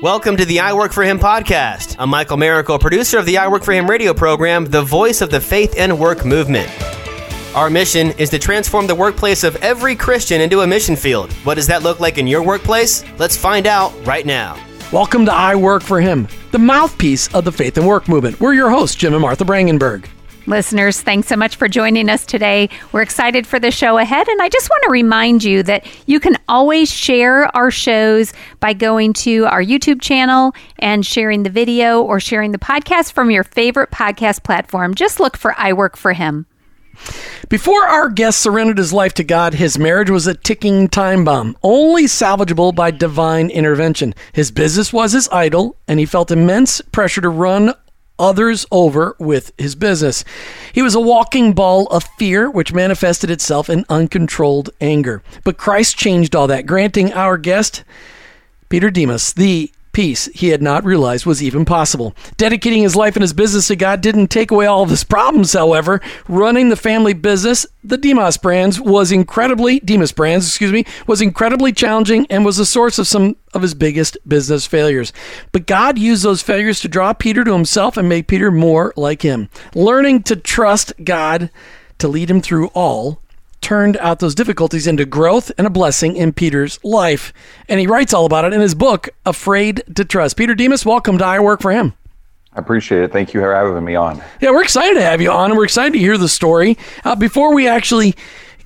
Welcome to the I Work for Him podcast. I'm Michael Miracle, producer of the I Work for Him radio program, the voice of the faith and work movement. Our mission is to transform the workplace of every Christian into a mission field. What does that look like in your workplace? Let's find out right now. Welcome to I Work for Him, the mouthpiece of the faith and work movement. We're your hosts, Jim and Martha Brangenberg. Listeners, thanks so much for joining us today. We're excited for the show ahead, and I just want to remind you that you can always share our shows by going to our YouTube channel and sharing the video or sharing the podcast from your favorite podcast platform. Just look for I Work for Him. Before our guest surrendered his life to God, his marriage was a ticking time bomb, only salvageable by divine intervention. His business was his idol, and he felt immense pressure to run others over with his business. He was a walking ball of fear, which manifested itself in uncontrolled anger. But Christ changed all that, granting our guest, Peter Demos, the peace he had not realized was even possible. Dedicating his life and his business to God didn't take away all of his problems, however. Running the family business, the Demos brands, was incredibly Demos brands, excuse me, was incredibly challenging and was the source of some of his biggest business failures. But God used those failures to draw Peter to himself and make Peter more like him. Learning to trust God to lead him through all turned out those difficulties into growth and a blessing in Peter's life. And he writes all about it in his book, Afraid to Trust. Peter Demos, welcome to I Work for Him. I appreciate it. Thank you for having me on. Yeah, we're excited to have you on, and we're excited to hear the story. Uh, before we actually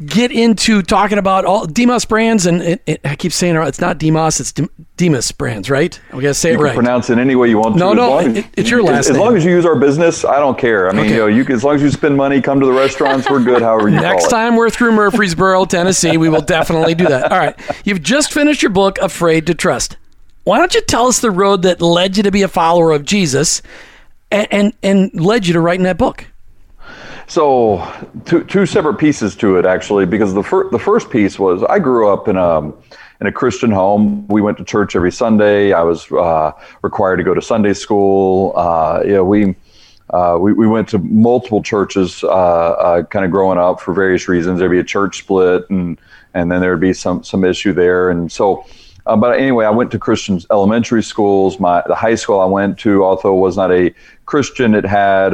get into talking about all Demos brands, and it, it, I keep saying it's not Demos, it's Demos brands, right? We got to say you it right. pronounce it any way you want no, to. No, it, it's your last as, name. As long as you use our business, I don't care. I mean, okay. you know, you, as long as you spend money, come to the restaurants, we're good. However you Next time we're through Murfreesboro, Tennessee, we will definitely do that. All right, you've just finished your book, Afraid to Trust. Why don't you tell us the road that led you to be a follower of Jesus, and and, and led you to writing that book? So, two, two separate pieces to it actually, because the fir- the first piece was I grew up in a in a Christian home. We went to church every Sunday. I was uh, required to go to Sunday school. Uh, know, we, uh, we we went to multiple churches, uh, uh, kind of growing up for various reasons. There'd be a church split, and and then there'd be some some issue there, and so. Uh, but anyway, I went to Christian elementary schools. My the high school I went to, although was not a Christian, it had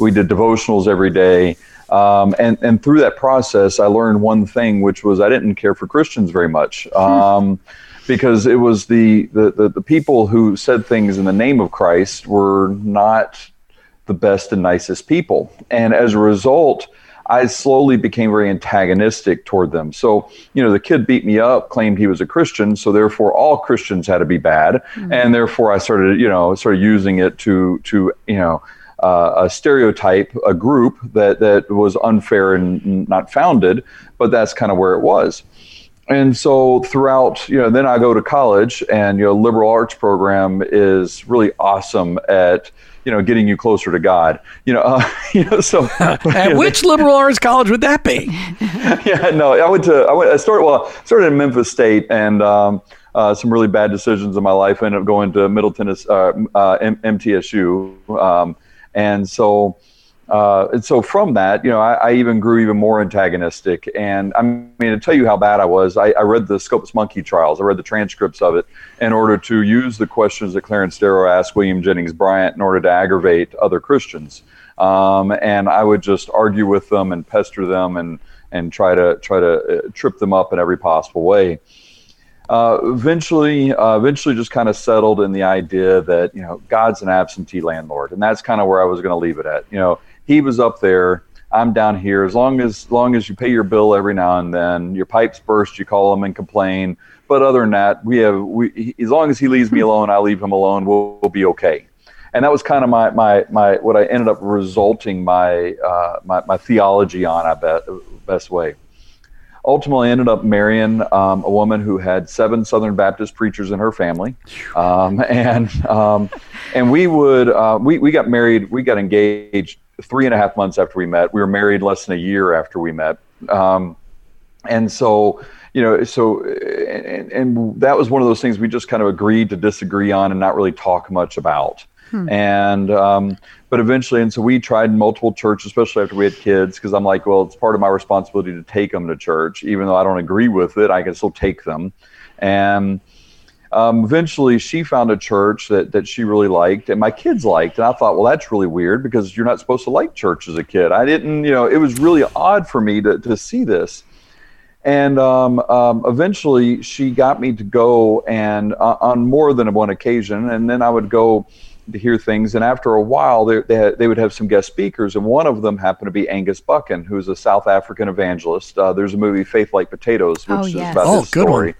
we did devotionals every day. Um, and and through that process, I learned one thing, which was I didn't care for Christians very much. Hmm. Um, because it was the, the, the, the, people who said things in the name of Christ were not the best and nicest people. And as a result, I slowly became very antagonistic toward them. So, you know, the kid beat me up, claimed he was a Christian, so therefore all Christians had to be bad, mm-hmm. and therefore I started, you know, sort of using it to to you know uh, a stereotype, a group that that was unfair and not founded, but that's kind of where it was. And so throughout, you know, then I go to college, and you know, liberal arts program is really awesome at you know getting you closer to God. You know, uh, you know. So, at which liberal arts college would that be? yeah, no, I went to I went I started well I started in Memphis State and. Um, uh, some really bad decisions in my life. I ended up going to Middle Tennessee, uh, uh, M- MTSU, um, and so, uh, and so from that, you know, I, I, even grew even more antagonistic. And I mean, to tell you how bad I was, I, I, read the Scopes Monkey trials. I read the transcripts of it in order to use the questions that Clarence Darrow asked William Jennings Bryan in order to aggravate other Christians. Um, and I would just argue with them and pester them and and try to try to uh, trip them up in every possible way uh, eventually, uh, eventually, just kind of settled in the idea that you know God's an absentee landlord, and that's kind of where I was going to leave it at. You know, He was up there, I'm down here. As long as long as you pay your bill every now and then, your pipes burst, you call him and complain. But other than that, we have we as long as He leaves me alone, I leave Him alone. We'll, we'll be okay. And that was kind of my my my what I ended up resulting my uh, my, my theology on. I bet best way ultimately I ended up marrying um, a woman who had seven Southern Baptist preachers in her family, um, and um, and we would uh, we we got married, we got engaged three and a half months after we met. We were married less than a year after we met, um, and so you know so and, and that was one of those things we just kind of agreed to disagree on and not really talk much about. Hmm. And um, but eventually, and so we tried multiple churches, especially after we had kids, because I'm like, well, it's part of my responsibility to take them to church, even though I don't agree with it, I can still take them. And um, eventually she found a church that, that she really liked and my kids liked. And I thought, well, that's really weird because you're not supposed to like church as a kid. I didn't, you know, it was really odd for me to, to see this. And um, um, eventually she got me to go and uh, on more than one occasion. And then I would go to hear things. And after a while, they, they, had, they, would have some guest speakers, and one of them happened to be Angus Buchan, who's a South African evangelist. Uh, there's a movie, Faith Like Potatoes, which Oh, is yes. about Oh, his good one.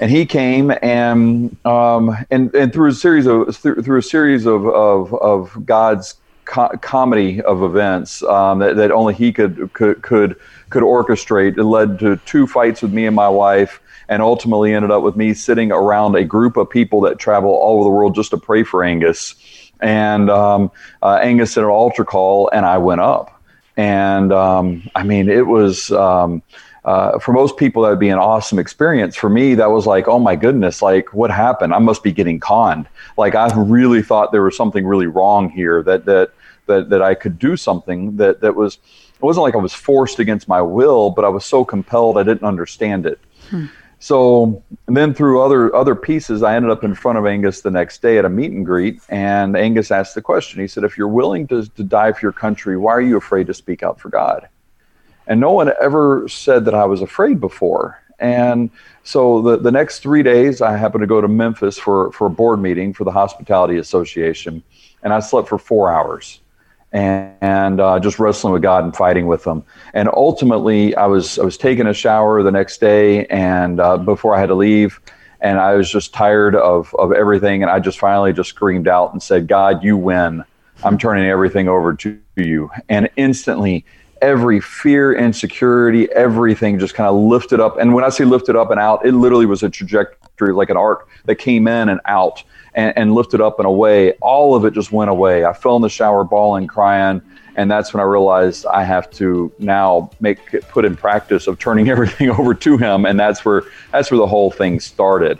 And he came and um, and and through a series of through, through a series of of, of God's co- comedy of events um, that, that only he could could could could orchestrate. It led to two fights with me and my wife, and ultimately ended up with me sitting around a group of people that travel all over the world just to pray for Angus. And um, uh, Angus did an altar call, and I went up. And um, I mean, it was. Uh, for most people, that would be an awesome experience. For me, that was like, oh my goodness, like what happened? I must be getting conned. Like I really thought there was something really wrong here. That that that that I could do something that that was. It wasn't like I was forced against my will, but I was so compelled I didn't understand it. So and then through other other pieces, I ended up in front of Angus the next day at a meet and greet, and Angus asked the question. He said, "If you're willing to, to die for your country, why are you afraid to speak out for God?" And no one ever said that I was afraid before. And so the, the next three days, I happened to go to Memphis for, for a board meeting for the Hospitality Association. And I slept for four hours and, and uh, just wrestling with God and fighting with them. And ultimately, I was, I was taking a shower the next day and uh, before I had to leave. And I was just tired of, of everything. And I just finally just screamed out and said, God, you win. I'm turning everything over to you. And instantly, every fear, insecurity, everything just kind of lifted up. And when I say lifted up and out, it literally was a trajectory like an arc that came in and out and, and lifted up and away. All of it just went away. I fell in the shower bawling, crying. And that's when I realized I have to now make it put in practice of turning everything over to him. And that's where that's where the whole thing started.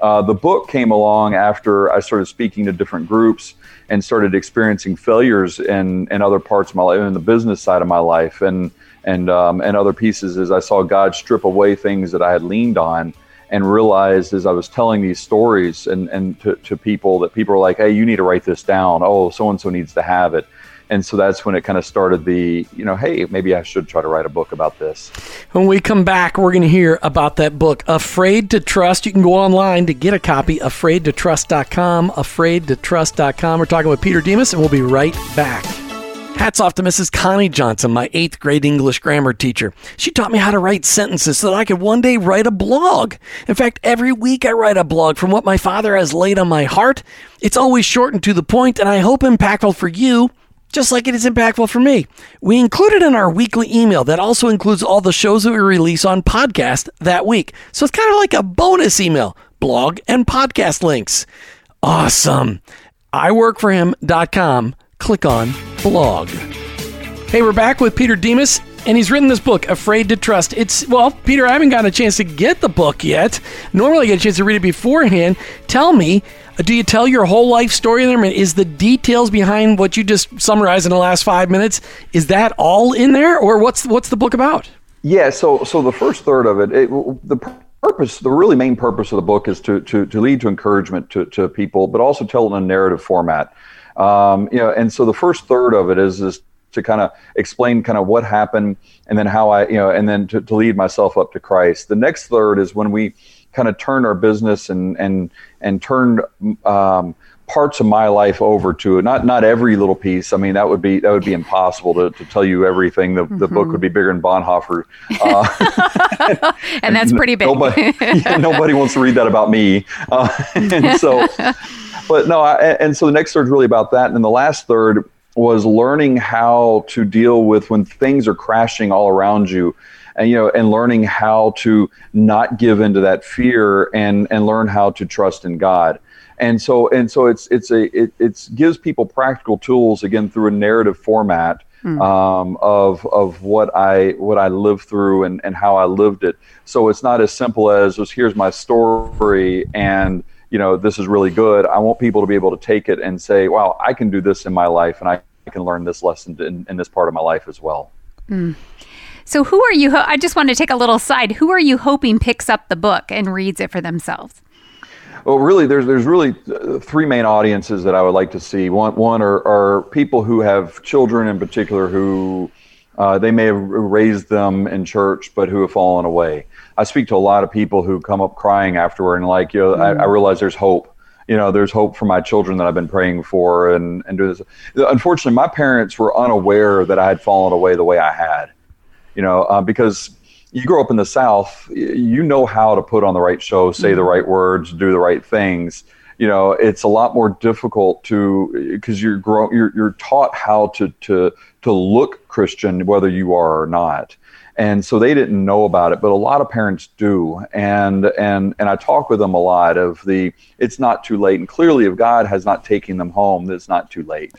Uh, the book came along after I started speaking to different groups and started experiencing failures in, in other parts of my life, in the business side of my life, and and um, and other pieces. As I saw God strip away things that I had leaned on, and realized as I was telling these stories and and to, to people that people were like, "Hey, you need to write this down. Oh, so and so needs to have it." And so that's when it kind of started the, you know, hey, maybe I should try to write a book about this. When we come back, we're going to hear about that book, Afraid to Trust. You can go online to get a copy, afraidtotrust.com, afraidtotrust.com. We're talking with Peter Demos, and we'll be right back. Hats off to Mrs. Connie Johnson, my eighth grade English grammar teacher. She taught me how to write sentences so that I could one day write a blog. In fact, every week I write a blog from what my father has laid on my heart. It's always short and to the point, and I hope impactful for you just like it is impactful for me. We include it in our weekly email that also includes all the shows that we release on podcast that week. So it's kind of like a bonus email, blog and podcast links. Awesome. iworkforhim.com. Click on blog. Hey, we're back with Peter Demos, and he's written this book, Afraid to Trust. It's, well, Peter, I haven't gotten a chance to get the book yet. Normally, I get a chance to read it beforehand. Tell me, do you tell your whole life story in there? I mean, Is the details behind what you just summarized in the last five minutes, is that all in there, or what's what's the book about? Yeah, so so the first third of it, it the purpose, the really main purpose of the book is to to, to lead to encouragement to, to people, but also tell it in a narrative format. Um, you know, and so the first third of it is is to kind of explain kind of what happened and then how I, you know, and then to, to lead myself up to Christ. The next third is when we kind of turned our business and and and turned um, parts of my life over to it. Not not every little piece. I mean, that would be that would be impossible to, to tell you everything. The, the book would be bigger than Bonhoeffer. Uh, and that's pretty big. Nobody, yeah, nobody wants to read that about me. Uh, and so, but no, I, and so the next third is really about that. And then the last third was learning how to deal with when things are crashing all around you and you know and learning how to not give into that fear and and learn how to trust in god and so and so it's it's a it it's gives people practical tools again through a narrative format um, of of what I what I lived through and, and how I lived it. So it's not as simple as just here's my story and you know this is really good. I want people to be able to take it and say, wow, I can do this in my life and I can learn this lesson in, in this part of my life as well. So, who are you? Ho- I just want to take a little side. Who are you hoping picks up the book and reads it for themselves? well, really, there's there's really uh, three main audiences that I would like to see. One one are, are people who have children in particular who uh, they may have raised them in church, but who have fallen away. I speak to a lot of people who come up crying afterward and like, you know, mm. I, I mm. realize there's hope you know, there's hope for my children that I've been praying for and, and do this. Unfortunately, my parents were unaware that I had fallen away the way I had, you know, uh, because you grow up in the South, you know how to put on the right show, say mm-hmm. the right words, do the right things. You know, it's a lot more difficult to because you're grow, you're you're taught how to to to look Christian whether you are or not and so they didn't know about it but a lot of parents do and and and i talk with them a lot of the it's not too late and clearly if god has not taken them home it's not too late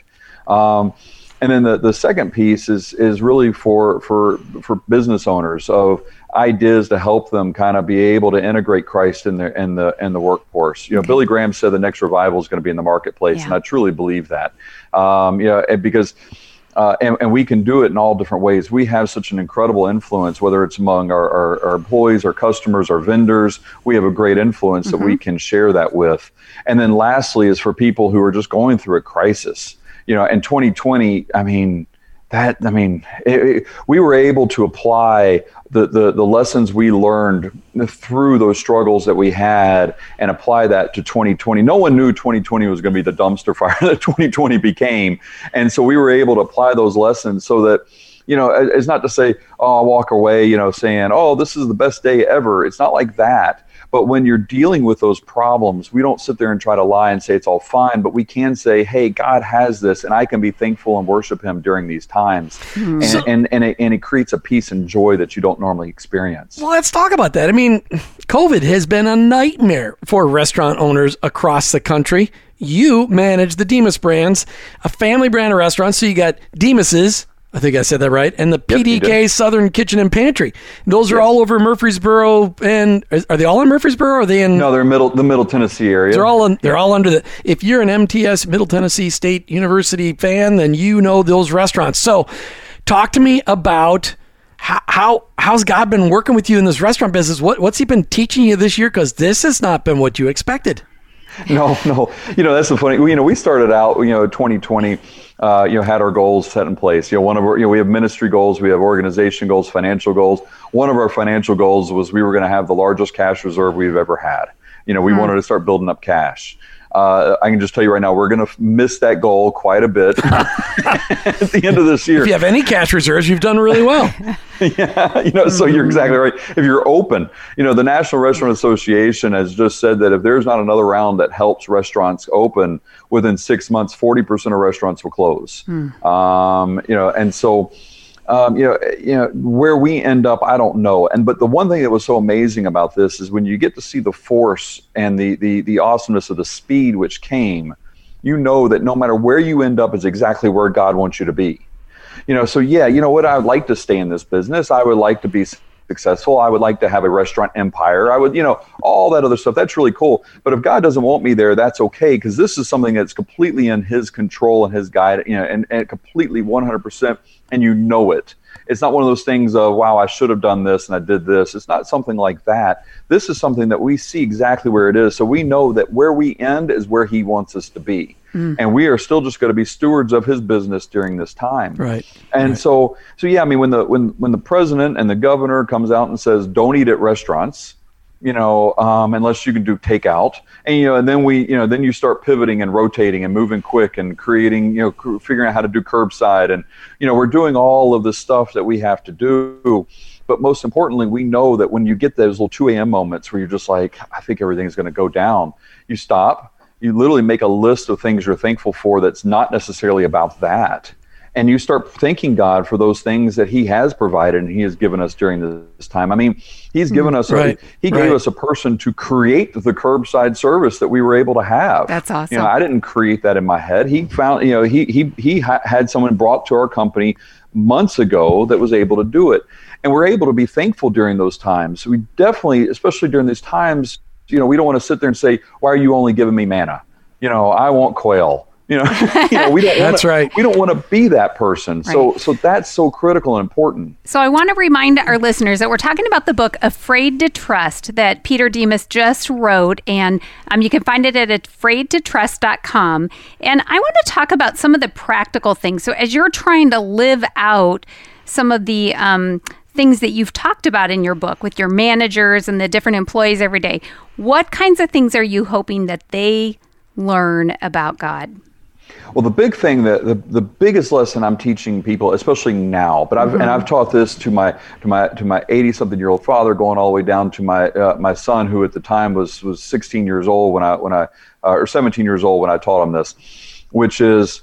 um, and then the, the second piece is is really for for for business owners of ideas to help them kind of be able to integrate Christ in the in the in the workforce. You know, Billy Graham said the next revival is going to be in the marketplace, yeah. and I truly believe that. Um, you know, because uh, and, and, we can do it in all different ways. We have such an incredible influence, whether it's among our, our, our employees, our customers, our vendors. We have a great influence mm-hmm. that we mm-hmm. can share that with. And then lastly is for people who are just going through a crisis. You know, in 2020, I mean, that I mean, it, it, we were able to apply the, the, the lessons we learned through those struggles that we had and apply that to 2020. No one knew 2020 was going to be the dumpster fire that 2020 became. And so we were able to apply those lessons so that, you know, it's not to say, oh, I'll walk away, you know, saying, oh, this is the best day ever. It's not like that. But when you're dealing with those problems, we don't sit there and try to lie and say it's all fine, but we can say, hey, God has this, and I can be thankful and worship Him during these times. Mm-hmm. And, and, and, it, and it creates a peace and joy that you don't normally experience. Well, let's talk about that. I mean, COVID has been a nightmare for restaurant owners across the country. You manage the Demos brands, a family brand of restaurants. So you got Demos's, I think I said that right. And the PDK yep, Southern Kitchen and Pantry. Those are all over Murfreesboro. And are they all in Murfreesboro? Or are they in? No, they're middle the Middle Tennessee area. They're all in, they're all under the. If you're an MTS Middle Tennessee State University fan, then you know those restaurants. So, talk to me about how, how how's God been working with you in this restaurant business? What what's He been teaching you this year? Because this has not been what you expected. No, no. You know that's the funny. You know, we started out. You know, 2020 uh, you know, had our goals set in place. You know, one of our, you know, we have ministry goals, we have organization goals, financial goals. One of our financial goals was we were going to have the largest cash reserve we've ever had. You know, we mm. wanted to start building up cash. Uh, I can just tell you right now, we're going to miss that goal quite a bit at the end of this year. If you have any cash reserves, you've done really well. yeah, you know, so you're exactly right. If you're open, you know, the National Restaurant Association has just said that if there's not another round that helps restaurants open within six months, 40% of restaurants will close. Hmm. Um, you know, and so um, you know, you know where we end up, I don't know. And but the one thing that was so amazing about this is when you get to see the force and the the the awesomeness of the speed which came, you know that no matter where you end up is exactly where God wants you to be. You know, so yeah, you know what? I would like to stay in this business. I would like to be successful. I would like to have a restaurant empire. I would, you know, all that other stuff. That's really cool. But if God doesn't want me there, that's okay because this is something that's completely in His control and His guide, you know, and, and completely 100% and you know it. It's not one of those things of, wow, I should have done this and I did this. It's not something like that. This is something that we see exactly where it is. So we know that where we end is where he wants us to be. Mm. And we are still just going to be stewards of his business during this time. Right. And right. so so yeah, I mean when the when when the president and the governor comes out and says don't eat at restaurants, you know, um, unless you can do takeout. And you know, and then we, you know, then you start pivoting and rotating and moving quick and creating, you know, figuring out how to do curbside, and you know, we're doing all of the stuff that we have to do. But most importantly, we know that when you get those little 2 a.m. moments where you're just like, I think everything's going to go down, you stop. You literally make a list of things you're thankful for that's not necessarily about that and you start thanking God for those things that He has provided and He has given us during this time. I mean, He's given mm-hmm. us right, a, He gave right. us a person to create the curbside service that we were able to have. That's awesome. You know, I didn't create that in my head. He found, you know, he he he ha- had someone brought to our company months ago that was able to do it, and we're able to be thankful during those times. So We definitely, especially during these times, you know, we don't want to sit there and say, "Why are you only giving me manna?" You know, I want quail You know, you know we don't. That's wanna, right. We don't want to be that person. So, so that's so critical and important. So I want to remind our listeners that we're talking about the book Afraid to Trust that Peter Demos just wrote, and um, you can find it at afraidtotrust.com. And I want to talk about some of the practical things. So as you're trying to live out some of the um, things that you've talked about in your book with your managers and the different employees every day, what kinds of things are you hoping that they learn about God? Well, the big thing that the, the biggest lesson I'm teaching people, especially now, but I've and I've taught this to my to my to my 80 something year old father, going all the way down to my uh, my son, who at the time was was 16 years old when I when I uh, or 17 years old when I taught him this, which is,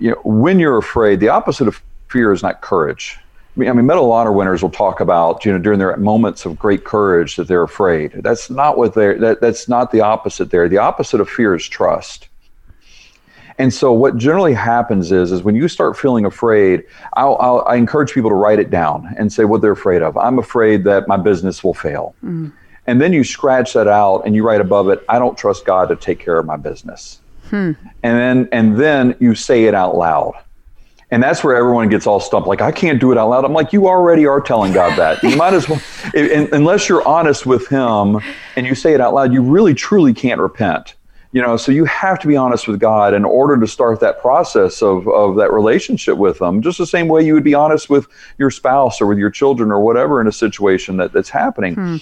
you know, when you're afraid, the opposite of fear is not courage. I mean, Medal of Honor winners will talk about, you know, during their moments of great courage that they're afraid. That's not what they're. That, that's not the opposite. There, the opposite of fear is trust. And so, what generally happens is, is when you start feeling afraid, I'll, I'll, i encourage people to write it down and say what they're afraid of. I'm afraid that my business will fail. Mm. And then you scratch that out and you write above it, I don't trust God to take care of my business. Hmm. And then, and then you say it out loud. And that's where everyone gets all stumped. Like, I can't do it out loud. I'm like, you already are telling God that. You might as well, unless you're honest with Him and you say it out loud, you really truly can't repent you know so you have to be honest with god in order to start that process of, of that relationship with them just the same way you would be honest with your spouse or with your children or whatever in a situation that, that's happening hmm.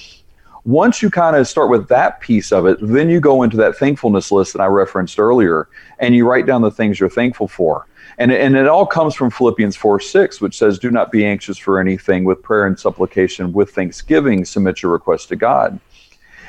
once you kind of start with that piece of it then you go into that thankfulness list that i referenced earlier and you write down the things you're thankful for and, and it all comes from philippians 4 6 which says do not be anxious for anything with prayer and supplication with thanksgiving submit your request to god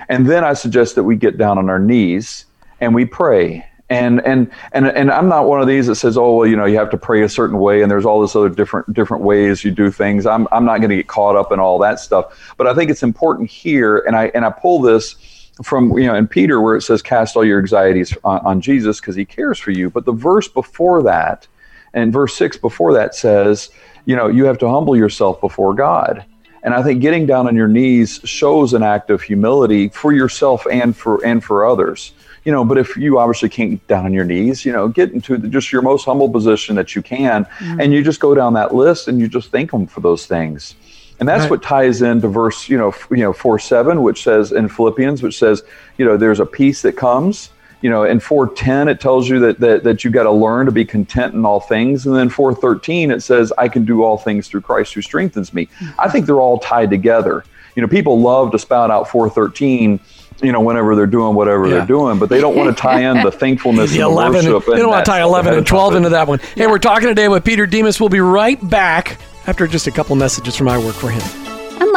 and then i suggest that we get down on our knees and we pray. And and and and I'm not one of these that says, oh well, you know, you have to pray a certain way, and there's all this other different different ways you do things. I'm I'm not going to get caught up in all that stuff. But I think it's important here, and I and I pull this from you know in Peter where it says, cast all your anxieties on, on Jesus because He cares for you. But the verse before that, and verse six before that says, you know, you have to humble yourself before God. And I think getting down on your knees shows an act of humility for yourself and for and for others you know, but if you obviously can't get down on your knees, you know, get into the, just your most humble position that you can, mm-hmm. and you just go down that list and you just thank them for those things. And that's right. what ties into verse, you know, f- you know, four seven, which says in Philippians, which says, you know, there's a peace that comes. You know, in four ten, it tells you that that, that you got to learn to be content in all things, and then four thirteen, it says, I can do all things through Christ who strengthens me. Mm-hmm. I think they're all tied together. You know, people love to spout out four thirteen you know, whenever they're doing whatever yeah. they're doing, but they don't want to tie in the thankfulness the and 11, the worship. They don't want to tie 11 and 12 into that one. Hey, we're talking today with Peter Demos. We'll be right back after just a couple messages from I Work for Him.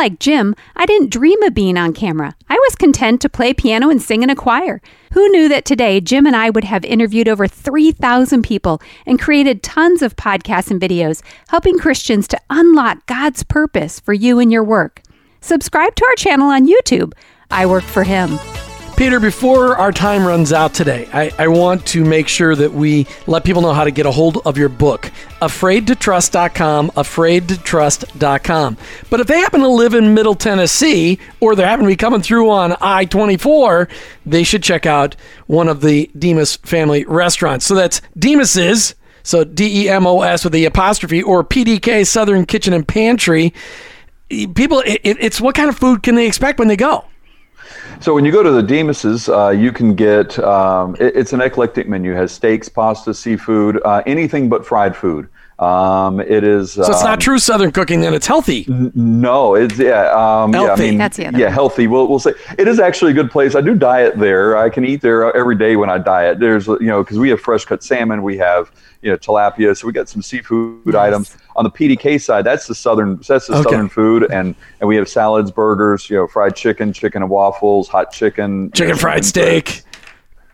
Unlike Jim, I didn't dream of being on camera. I was content to play piano and sing in a choir. Who knew that today Jim and I would have interviewed over 3,000 people and created tons of podcasts and videos, helping Christians to unlock God's purpose for you and your work? Subscribe to our channel on YouTube. I work for him. Peter, before our time runs out today, I, I, want to make sure that we let people know how to get a hold of your book, afraidtotrust.com, afraidtotrust.com. But if they happen to live in Middle Tennessee or they happen to be coming through on I 24, they should check out one of the Demos family restaurants. So that's Demos's, so D E M O S with the apostrophe, or PDK Southern Kitchen and Pantry. People, it, it's what kind of food can they expect when they go? So when you go to the Demos's, uh, you can get um, it, it's an eclectic menu. It has steaks, pasta, seafood, uh, anything but fried food. Um, it is. So it's not um, true Southern cooking. Then it's healthy. N- no, it's yeah. Um, healthy. Yeah, I mean, That's the other yeah, healthy. We'll we'll say it is actually a good place. I do diet there. I can eat there every day when I diet. There's you know because we have fresh cut salmon. We have you know tilapia. So we got some seafood yes. items on the PDK side. That's the southern. That's the okay. southern food, and and we have salads, burgers, you know, fried chicken, chicken and waffles, hot chicken, chicken fried steak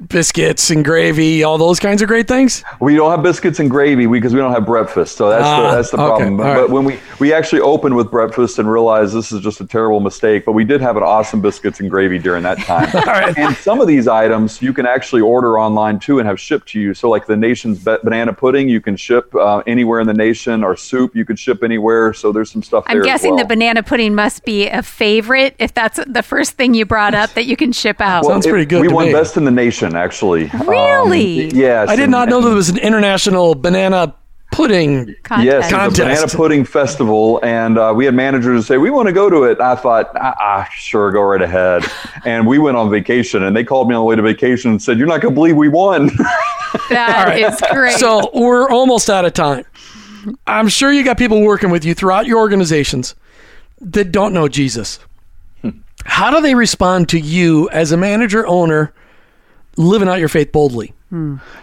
biscuits and gravy, all those kinds of great things? We don't have biscuits and gravy because we don't have breakfast. So that's ah, the, that's the problem. But, right. but, when we we actually opened with breakfast and realized this is just a terrible mistake, but we did have an awesome biscuits and gravy during that time. And some of these items you can actually order online too and have shipped to you. So like the nation's banana pudding, you can ship uh, anywhere in the nation, or soup you can ship anywhere. So there's some stuff. I'm guessing well. the banana pudding must be a favorite if that's the first thing you brought up that you can ship out. Well, Sounds pretty good. We won me. best in the nation competition, actually. Really? Um, yes. I did and- not know that there was an international banana pudding. Contest. Yes, it was a Contest. banana pudding festival, and uh, we had managers say we want to go to it. I thought, ah, ah, sure, go right ahead. and we went on vacation, and they called me on the way to vacation and said, "You're not going to believe we won." That is great. So we're almost out of time. I'm sure you got people working with you throughout your organizations that don't know Jesus. How do they respond to you as a manager owner living out your faith boldly?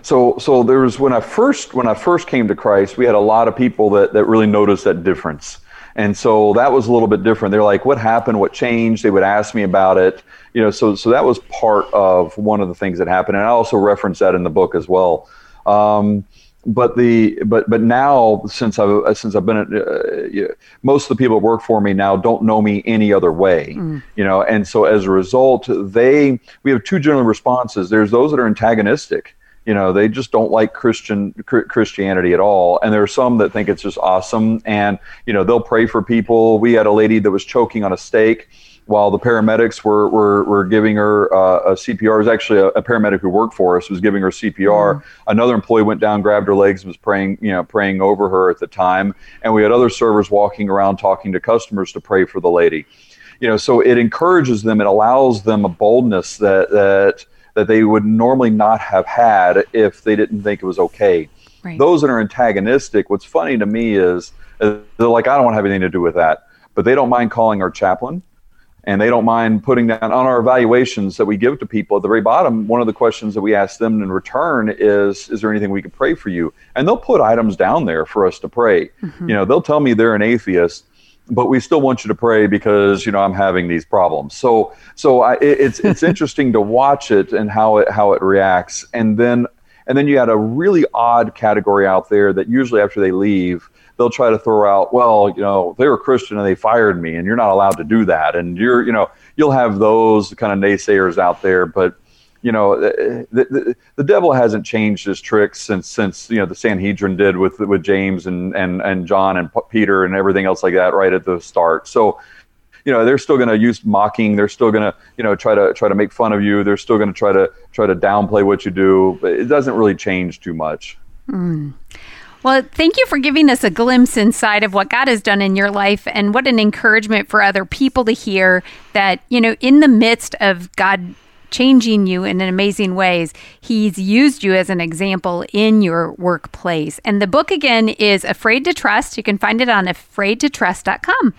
So, so there was when I first when I first came to Christ, we had a lot of people that that really noticed that difference, and so that was a little bit different. They're like, "What happened? What changed?" They would ask me about it, you know. So, so that was part of one of the things that happened, and I also reference that in the book as well. Um, but the but but now since I've since I've been at, uh, most of the people that work for me now don't know me any other way, you know, and so as a result, they we have two general responses. There's those that are antagonistic, you know, they just don't like Christian Chr- Christianity at all, and there are some that think it's just awesome, and you know they'll pray for people. We had a lady that was choking on a steak while the paramedics were, were, were giving her uh, a CPR. It was actually a, a paramedic who worked for us was giving her CPR. Another employee went down, grabbed her legs, and was praying, you know, praying over her at the time. And we had other servers walking around talking to customers to pray for the lady. You know, so it encourages them. It allows them a boldness that that that they would normally not have had if they didn't think it was okay. Right. Those that are antagonistic, what's funny to me is, is they're like, I don't want to have anything to do with that. But they don't mind calling our chaplain and they don't mind putting down on our evaluations that we give to people at the very bottom. One of the questions that we ask them in return is is there anything we can pray for you? And they'll put items down there for us to pray. Mm-hmm. You know they'll tell me they're an atheist but we still want you to pray because you know I'm having these problems. So so I, it- it's it's interesting to watch it and how it how it reacts, and then and then you had a really odd category out there that usually after they leave they'll try to throw out well you know they were Christian and they fired me and you're not allowed to do that and you're you know you'll have those kind of naysayers out there, but you know, the, the, the devil hasn't changed his tricks since since you know the Sanhedrin did with with James and and and John and Peter and everything else like that right at the start. So, you know, they're still going to use mocking. They're still going to you know try to try to make fun of you. They're still going to try to try to downplay what you do. But it doesn't really change too much. Hmm. Well, thank you for giving us a glimpse inside of what God has done in your life and what an encouragement for other people to hear that, you know, in the midst of God changing you in amazing ways, He's used you as an example in your workplace. And the book again is Afraid to Trust. You can find it on afraidtotrust.com.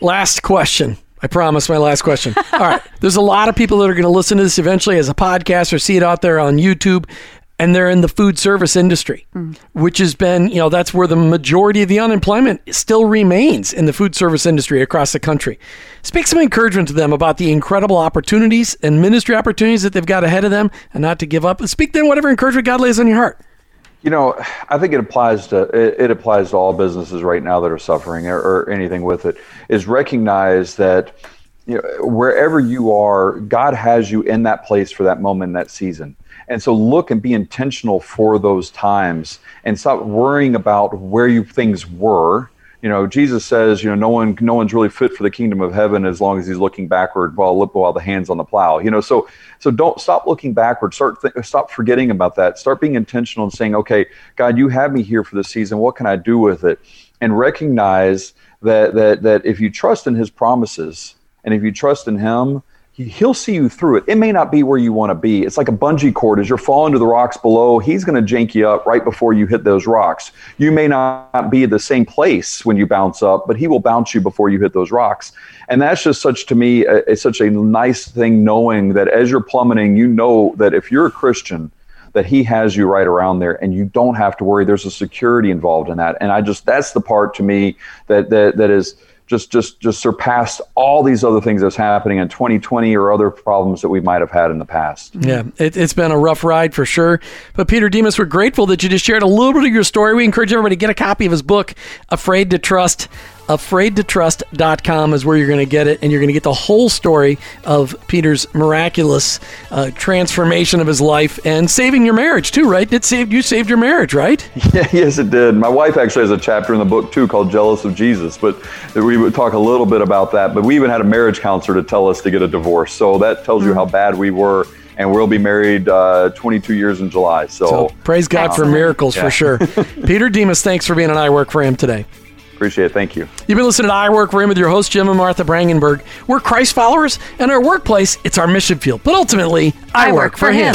Last question. I promise my last question. All right. There's a lot of people that are going to listen to this eventually as a podcast or see it out there on YouTube. And they're in the food service industry, mm. which has been, you know, that's where the majority of the unemployment still remains in the food service industry across the country. Speak some encouragement to them about the incredible opportunities and ministry opportunities that they've got ahead of them and not to give up. Speak then whatever encouragement God lays on your heart. You know, I think it applies to it, it applies to all businesses right now that are suffering or, or anything with it. Is recognize that you know, wherever you are, God has you in that place for that moment, that season. And so look and be intentional for those times, and stop worrying about where you things were. You know, Jesus says, you know, no one, no one's really fit for the kingdom of heaven as long as he's looking backward while while the hands on the plow. You know, so so don't stop looking backward. Start th- stop forgetting about that. Start being intentional and saying, okay, God, you have me here for this season. What can I do with it? And recognize that that that if you trust in His promises and if you trust in Him, He'll see you through it. It may not be where you want to be. It's like a bungee cord. As you're falling to the rocks below, He's going to jank you up right before you hit those rocks. You may not be the same place when you bounce up, but He will bounce you before you hit those rocks. And that's just such to me, it's such a nice thing knowing that as you're plummeting, you know that if you're a Christian, that he has you right around there and you don't have to worry there's a security involved in that and i just that's the part to me that that, that is just just just surpassed all these other things that's happening in 2020 or other problems that we might have had in the past Yeah, it, it's been a rough ride for sure. But Peter Demos, we're grateful that you just shared a little bit of your story. We encourage everybody to get a copy of his book, Afraid to Trust. AfraidToTrust.com is where you're going to get it, and you're going to get the whole story of Peter's miraculous uh, transformation of his life and saving your marriage too. Right? It saved you saved your marriage, right? Yeah, yes, it did. My wife actually has a chapter in the book too called "Jealous of Jesus," but we would talk a little bit about that. But we even had a marriage counselor to tell us to get a divorce, so that tells you how bad we were and we'll be married uh, 22 years in July. So, So praise God for miracles Yeah. for sure. Peter Demos, thanks for being on I Work for Him today. Appreciate it. Thank you. You've been listening to I Work for Him with your host, Jim and Martha Brangenberg. We're Christ followers, and our workplace, it's our mission field. But ultimately, I, work, for him.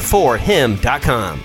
four him.com.